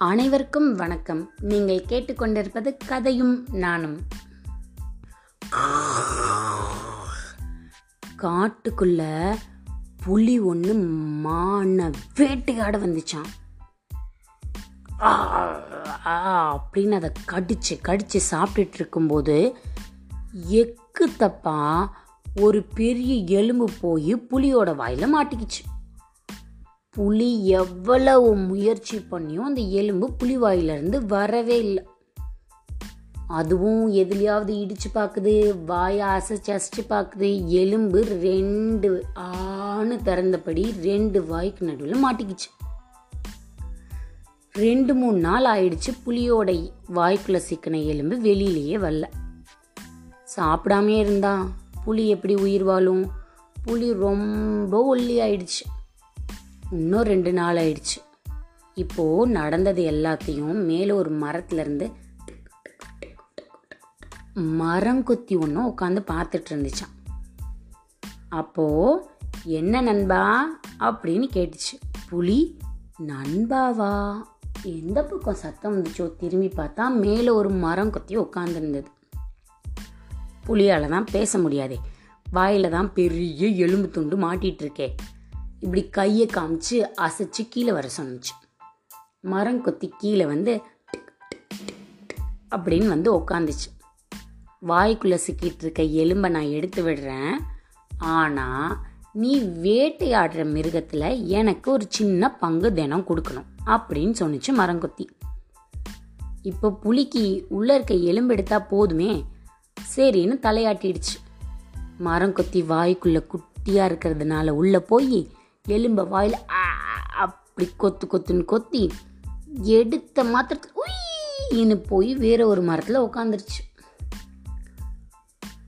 அனைவருக்கும் வணக்கம். நீங்கள் கேட்டுக்கொண்டிருப்பது கதையும் நானும். காட்டுக்குள்ள புலி ஒன்று மான வேட்டையாட வந்துச்சான் ஆ, அப்படின்னு அதை கடிச்சு கடிச்சு சாப்பிட்டுட்டு இருக்கும்போது எக்கு தப்பா ஒரு பெரிய எலும்பு போய் புலியோட வாயில மாட்டிக்கிச்சு. புலி எவ்வளவு முயற்சி பண்ணியும் அந்த எலும்பு புலி வாயிலிருந்து வரவே இல்லை. அதுவும் எதுலையாவது இடிச்சு பார்க்குது வாயை அசைச்சு அசைச்சு பார்க்குது எலும்பு ரெண்டு ஆணு திறந்தபடி ரெண்டு வாய்க்கு நடுவில் மாட்டிக்கிச்சு. ரெண்டு மூணு நாள் ஆயிடுச்சு புலியோட வாய்க்குள்ள சிக்கின எலும்பு வெளியிலேயே வரல. சாப்பிடாமே இருந்தா புலி எப்படி உயிர் வாழும்? புலி ரொம்ப ஒல்லி ஆயிடுச்சு. இன்னும் ரெண்டு நாள் ஆயிடுச்சு. இப்போது நடந்தது எல்லாத்தையும் மேலே ஒரு மரத்துலேருந்து இருந்து மரங்கொத்தி ஒன்றும் உட்காந்து பார்த்துட்டு இருந்துச்சான் அப்போது என்ன நண்பா? அப்படின்னு கேட்டுச்சு. புலி நண்பாவா? எந்த பக்கம் சத்தம் வந்துச்சோ திரும்பி பார்த்தா மேலே ஒரு மரம் கொத்தி உட்காந்துருந்தது புலியால தான் பேச முடியாதே. வாயில் தான் பெரிய எலும்பு துண்டு மாட்டிகிட்டு இருக்கே. இப்படி கையை காமிச்சு அசைச்சு கீழே வர சொன்னுச்சு. மரம் கொத்தி கீழே வந்து அப்படின்னு வந்து உக்காந்துச்சு. வாய்க்குள்ளே சிக்கிட்டு இருக்க எலும்பை நான் எடுத்து விடுறேன். ஆனால் நீ வேட்டையாடுற மிருகத்தில் எனக்கு ஒரு சின்ன பங்கு தினம் கொடுக்கணும் அப்படின்னு சொன்னுச்சு மரங்கொத்தி இப்போ புலிக்கு உள்ளே இருக்க எலும்பு எடுத்தால் போதுமே? சரின்னு தலையாட்டிடுச்சு. மரங்கொத்தி வாய்க்குள்ளே குட்டியாக இருக்கிறதுனால உள்ளே போய் எலும்ப வாயில் ஆ, அப்படி கொத்து கொத்துன்னு கொத்தி எடுத்த மாத்திரத்தில் உயின்னு போய் வேற ஒரு மரத்தில் உட்காந்துருச்சு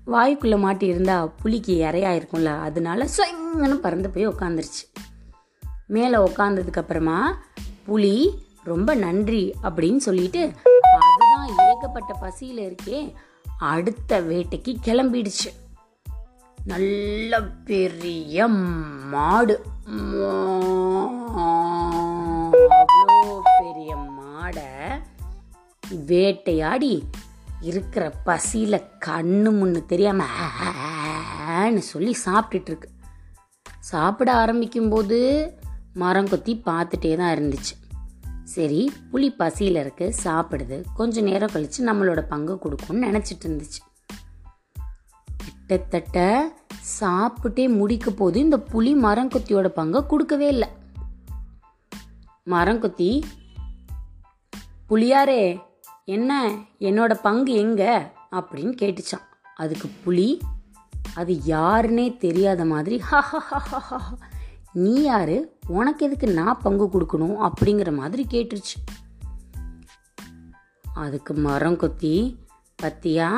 வாய்க்குள்ளே மாட்டி இருந்தா புளிக்கு இறையா இருக்கும்ல அதனால சொங்கன்னு பறந்து போய் உட்காந்துருச்சு மேலே உட்காந்ததுக்கப்புறமா புலி ரொம்ப நன்றி அப்படின்னு சொல்லிட்டு அதுதான் ஏகப்பட்ட பசியில் இருக்கே அடுத்த வேட்டைக்கு கிளம்பிடுச்சு. நல்ல பெரிய மாடு. அவ்வளோ பெரிய மாடை வேட்டையாடி இருக்கிற பசியில் கண்ணு முன்னு தெரியாமல் சொல்லி சாப்பிட்டுட்டு இருக்கு சாப்பிட ஆரம்பிக்கும்போது மரம் கொத்தி பார்த்துட்டே தான் இருந்துச்சு. சரி புளி பசியில் இருக்கு சாப்பிடுது. கொஞ்சம் நேரம் கழித்து நம்மளோட பங்கு கொடுக்கும்னு நினச்சிட்டு இருந்துச்சு. கிட்டத்தட்ட சாப்பிட்டே முடிக்க போது இந்த புலி மரங்கொத்தியோட பங்கை கொடுக்கவே இல்லை. மரங்கொத்தி புலியாரே என்ன? என்னோட பங்கு எங்க? அப்படின்னு கேட்டுச்சான் அதுக்கு புலி அது யாருன்னே தெரியாத மாதிரி நீ யாரு? உனக்கு எதுக்கு நான் பங்கு கொடுக்கணும்? அப்படிங்கிற மாதிரி கேட்டுருச்சு. அதுக்கு மரம் கொத்தி பத்தியா?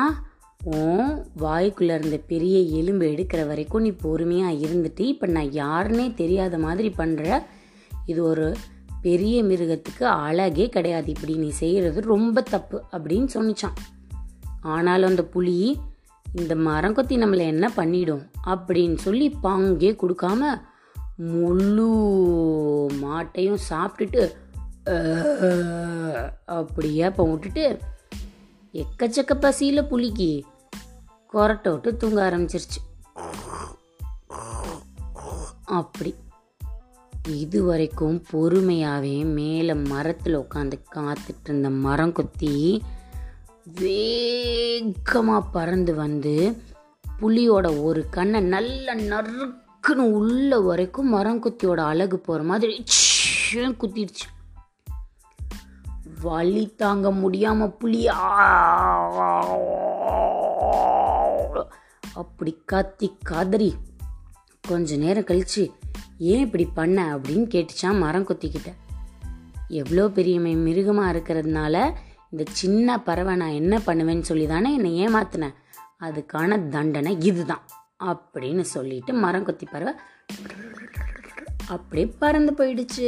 உன் வாய்க்குள்ள இருந்த பெரிய எலும்பு எடுக்கிற வரைக்கும் நீ பொறுமையாக இருந்துட்டு இப்போ நான் யாருன்னே தெரியாத மாதிரி பண்ணுற இது ஒரு பெரிய மிருகத்துக்கு அழகே கிடையாது. இப்படி நீ செய்கிறது ரொம்ப தப்பு அப்படின்னு சொன்னிச்சான். ஆனாலும் அந்த புலி இந்த மரம் கொத்தி நம்மளை என்ன பண்ணிடும் அப்படின்னு சொல்லி பங்கே கொடுக்காம முழு மாட்டையும் சாப்பிட்டுட்டு அப்படியே அப்போ விட்டுட்டு எக்கச்சக்க பசியில் புலிக்கு. கொரட்டை விட்டு தூங்க ஆரம்பிச்சிருச்சு. அப்படி. இது வரைக்கும் பொறுமையாகவே மேலே மரத்தில் உட்காந்து காத்துட்டு இருந்த மரம் கொத்தி வேகமாக பறந்து வந்து புலியோட ஒரு கண்ணை நல்ல நறுக்குன்னு உள்ள வரைக்கும் மரங்கொத்தியோட அழகு போகிற மாதிரி குத்திடுச்சு. வலி தாங்க முடியாமல் புலி ஆ அப்படி கத்தி கதறி கொஞ்ச நேரம் கழிச்சு ஏன் இப்படி பண்ண? அப்படின்னு கேட்டுச்சான் மரம் கொத்திக்கிட்ட. எவ்வளோ பெரிய மிருகமாக இருக்கிறதுனால இந்த சின்ன பறவை நான் என்ன பண்ணுவேன்னு சொல்லி தானே என்னை ஏமாத்தினேன் அதுக்கான தண்டனை இதுதான் அப்படின்னு சொல்லிட்டு மரம் கொத்தி பறவை அப்படியே பறந்து போயிடுச்சு.